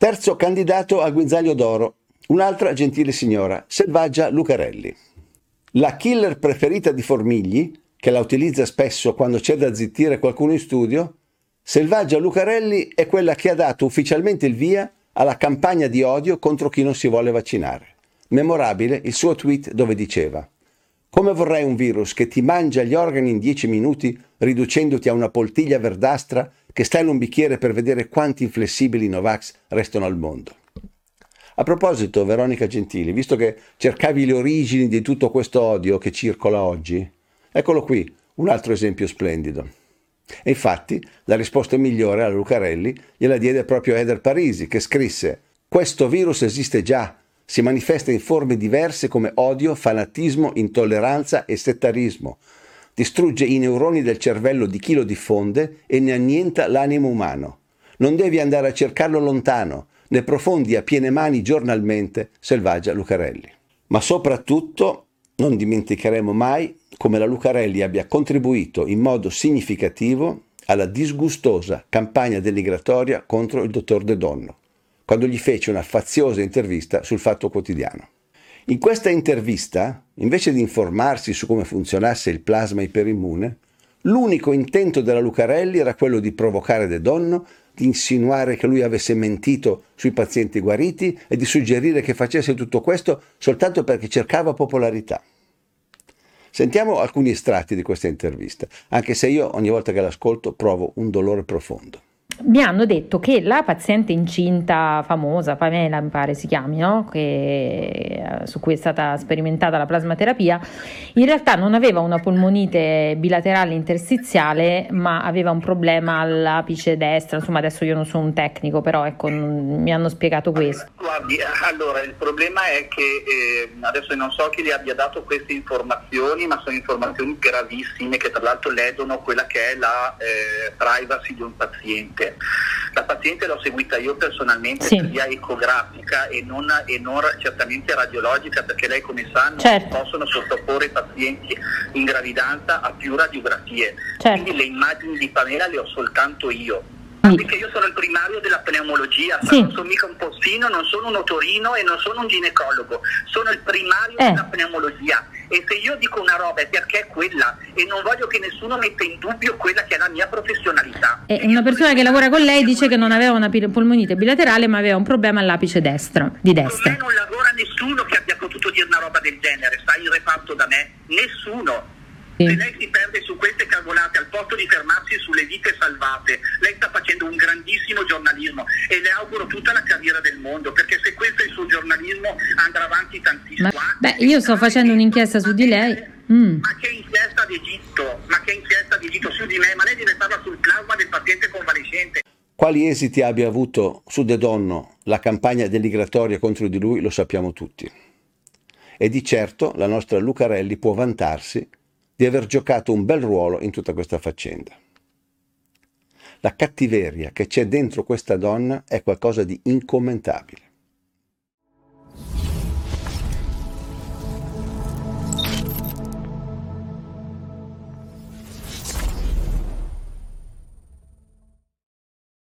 Terzo candidato al guinzaglio d'oro, un'altra gentile signora, Selvaggia Lucarelli. La killer preferita di Formigli, che la utilizza spesso quando c'è da zittire qualcuno in studio, Selvaggia Lucarelli è quella che ha dato ufficialmente il via alla campagna di odio contro chi non si vuole vaccinare. Memorabile il suo tweet dove diceva come vorrei un virus che ti mangia gli organi in dieci minuti, riducendoti a una poltiglia verdastra che sta in un bicchiere per vedere quanti inflessibili Novax restano al mondo. A proposito, Veronica Gentili, visto che cercavi le origini di tutto questo odio che circola oggi, eccolo qui, un altro esempio splendido. E infatti la risposta migliore alla Lucarelli gliela diede proprio Eder Parisi, che scrisse Questo virus esiste già, si manifesta in forme diverse come odio, fanatismo, intolleranza e settarismo. Distrugge i neuroni del cervello di chi lo diffonde e ne annienta l'animo umano. Non devi andare a cercarlo lontano, ne profondi a piene mani giornalmente Selvaggia Lucarelli. Ma soprattutto non dimenticheremo mai come la Lucarelli abbia contribuito in modo significativo alla disgustosa campagna denigratoria contro il dottor De Donno quando gli fece una faziosa intervista sul Fatto Quotidiano. In questa intervista, invece di informarsi su come funzionasse il plasma iperimmune, l'unico intento della Lucarelli era quello di provocare De Donno, di insinuare che lui avesse mentito sui pazienti guariti e di suggerire che facesse tutto questo soltanto perché cercava popolarità. Sentiamo alcuni estratti di questa intervista, anche se io ogni volta che l'ascolto provo un dolore profondo mi hanno detto che la paziente incinta famosa, Pamela mi pare si chiami, no? che, eh, su cui è stata sperimentata la plasmaterapia, in realtà non aveva una polmonite bilaterale interstiziale, ma aveva un problema all'apice destra. Insomma, adesso io non sono un tecnico, però ecco, mi hanno spiegato questo. Guardi, allora il problema è che eh, adesso non so chi le abbia dato queste informazioni, ma sono informazioni gravissime che tra l'altro ledono quella che è la eh, privacy di un paziente. La paziente l'ho seguita io personalmente sì. per via ecografica e non, e non, certamente radiologica perché lei come sa non certo. possono sottoporre i pazienti in gravidanza a più radiografie. Certo. Quindi le immagini di Pamela le ho soltanto io perché io sono il primario della pneumologia, sì. non sono mica un postino, non sono un otorino e non sono un ginecologo, sono il primario eh. della pneumologia e se io dico una roba è perché è quella e non voglio che nessuno metta in dubbio quella che è la mia professionalità. E una persona che lavora con lei dice che non aveva una polmonite bilaterale ma aveva un problema all'apice destro, di destra. Con me non lavora nessuno che abbia potuto dire una roba del genere, sai il reparto da me? Nessuno. Se lei si perde su queste cavolate posto di fermarsi sulle vite salvate, lei sta facendo un grandissimo giornalismo e le auguro tutta la carriera del mondo, perché se questo è il suo giornalismo andrà avanti tantissimo. Ma, beh, io sto facendo un'inchiesta su di lei. Mm. Ma che inchiesta d'Egitto? Ma che inchiesta d'Egitto su di me? Ma lei deve farla sul plasma del paziente convalescente. Quali esiti abbia avuto su De Donno la campagna denigratoria contro di lui lo sappiamo tutti. E di certo la nostra Lucarelli può vantarsi di aver giocato un bel ruolo in tutta questa faccenda. La cattiveria che c'è dentro questa donna è qualcosa di incommentabile.